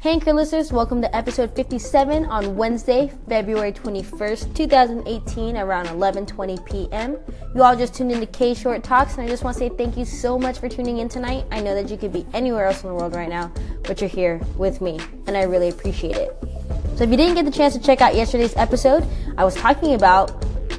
Hey, Anchor listeners, welcome to episode 57 on Wednesday, February 21st, 2018, around 11:20 p.m. You all just tuned into K Short Talks, and I just want to say thank you so much for tuning in tonight. I know that you could be anywhere else in the world right now, but you're here with me, and I really appreciate it. So, if you didn't get the chance to check out yesterday's episode, I was talking about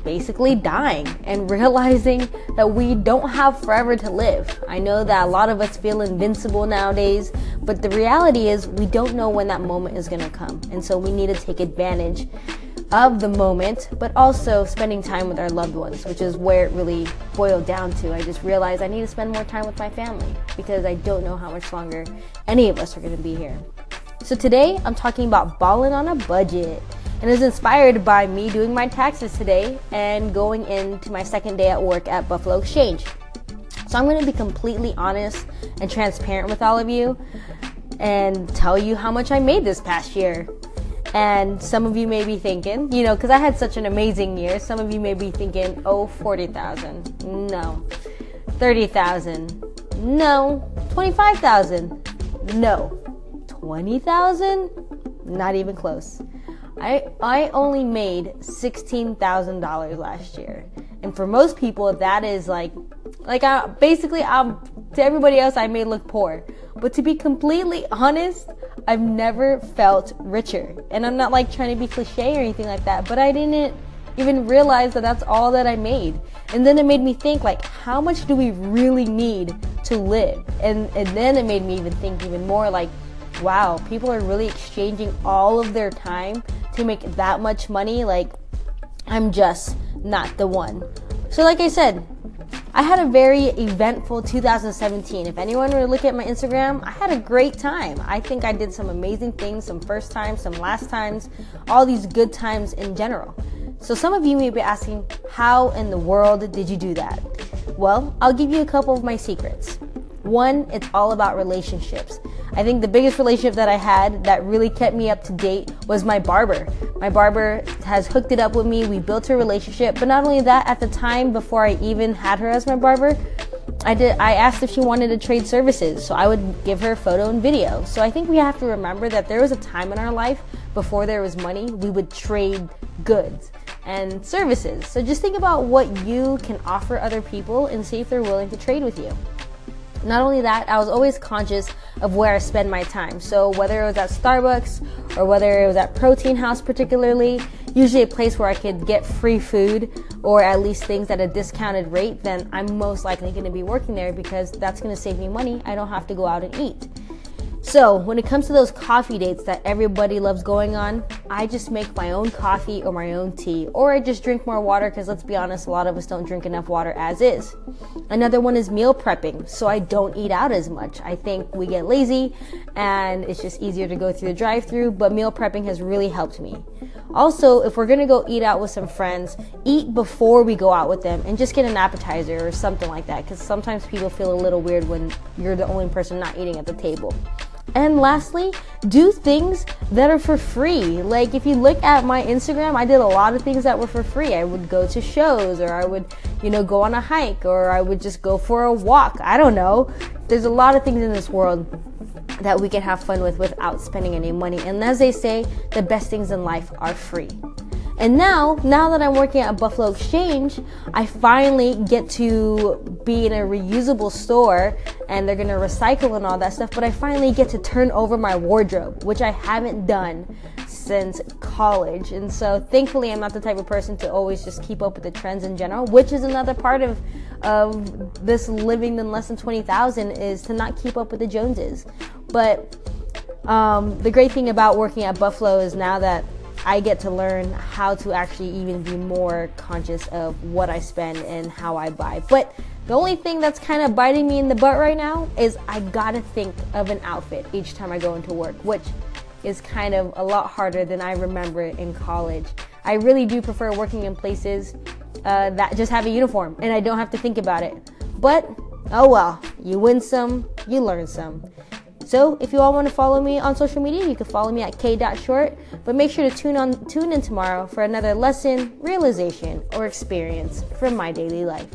basically dying and realizing that we don't have forever to live. I know that a lot of us feel invincible nowadays, but the reality is we don't know when that moment is going to come. And so we need to take advantage of the moment, but also spending time with our loved ones, which is where it really boiled down to. I just realized I need to spend more time with my family because I don't know how much longer any of us are going to be here. So today I'm talking about balling on a budget and is inspired by me doing my taxes today and going into my second day at work at Buffalo Exchange. So I'm going to be completely honest and transparent with all of you and tell you how much I made this past year. And some of you may be thinking, you know, because I had such an amazing year, some of you may be thinking, oh, 40,000. No. 30,000. No. 25,000. No. 20,000? Not even close. I I only made sixteen thousand dollars last year, and for most people that is like, like I basically I'm to everybody else I may look poor, but to be completely honest, I've never felt richer, and I'm not like trying to be cliche or anything like that, but I didn't even realize that that's all that I made, and then it made me think like, how much do we really need to live, and and then it made me even think even more like wow, people are really exchanging all of their time to make that much money. Like, I'm just not the one. So, like I said, I had a very eventful 2017. If anyone were to look at my Instagram, I had a great time. I think I did some amazing things, some first times, some last times, all these good times in general. So, some of you may be asking, how in the world did you do that? Well, I'll give you a couple of my secrets. One, it's all about relationships. I think the biggest relationship that I had that really kept me up to date was my barber. My barber has hooked it up with me. We built a relationship, but not only that, at the time before I even had her as my barber, I did I asked if she wanted to trade services, so I would give her photo and video. So I think we have to remember that there was a time in our life before there was money, we would trade goods and services. So just think about what you can offer other people and see if they're willing to trade with you. Not only that, I was always conscious of where I spend my time. So whether it was at Starbucks or whether it was at Protein House, particularly, usually a place where I could get free food or at least things at a discounted rate, then I'm most likely going to be working there because that's going to save me money. I don't have to go out and eat. So, when it comes to those coffee dates that everybody loves going on, I just make my own coffee or my own tea, or I just drink more water because let's be honest, a lot of us don't drink enough water as is. Another one is meal prepping, so I don't eat out as much. I think we get lazy and it's just easier to go through the drive through, but meal prepping has really helped me. Also, if we're gonna go eat out with some friends, eat before we go out with them and just get an appetizer or something like that because sometimes people feel a little weird when you're the only person not eating at the table. And lastly, do things that are for free. Like if you look at my Instagram, I did a lot of things that were for free. I would go to shows or I would, you know, go on a hike or I would just go for a walk. I don't know. There's a lot of things in this world that we can have fun with without spending any money. And as they say, the best things in life are free. And now, now that I'm working at Buffalo Exchange, I finally get to be in a reusable store and they're gonna recycle and all that stuff, but I finally get to turn over my wardrobe, which I haven't done since college. And so thankfully I'm not the type of person to always just keep up with the trends in general, which is another part of of this living in less than 20,000 is to not keep up with the Joneses. But um, the great thing about working at Buffalo is now that I get to learn how to actually even be more conscious of what I spend and how I buy. But the only thing that's kind of biting me in the butt right now is I gotta think of an outfit each time I go into work, which is kind of a lot harder than I remember it in college. I really do prefer working in places uh, that just have a uniform and I don't have to think about it. But oh well, you win some, you learn some. So if you all want to follow me on social media, you can follow me at k.short. But make sure to tune on tune in tomorrow for another lesson, realization, or experience from my daily life.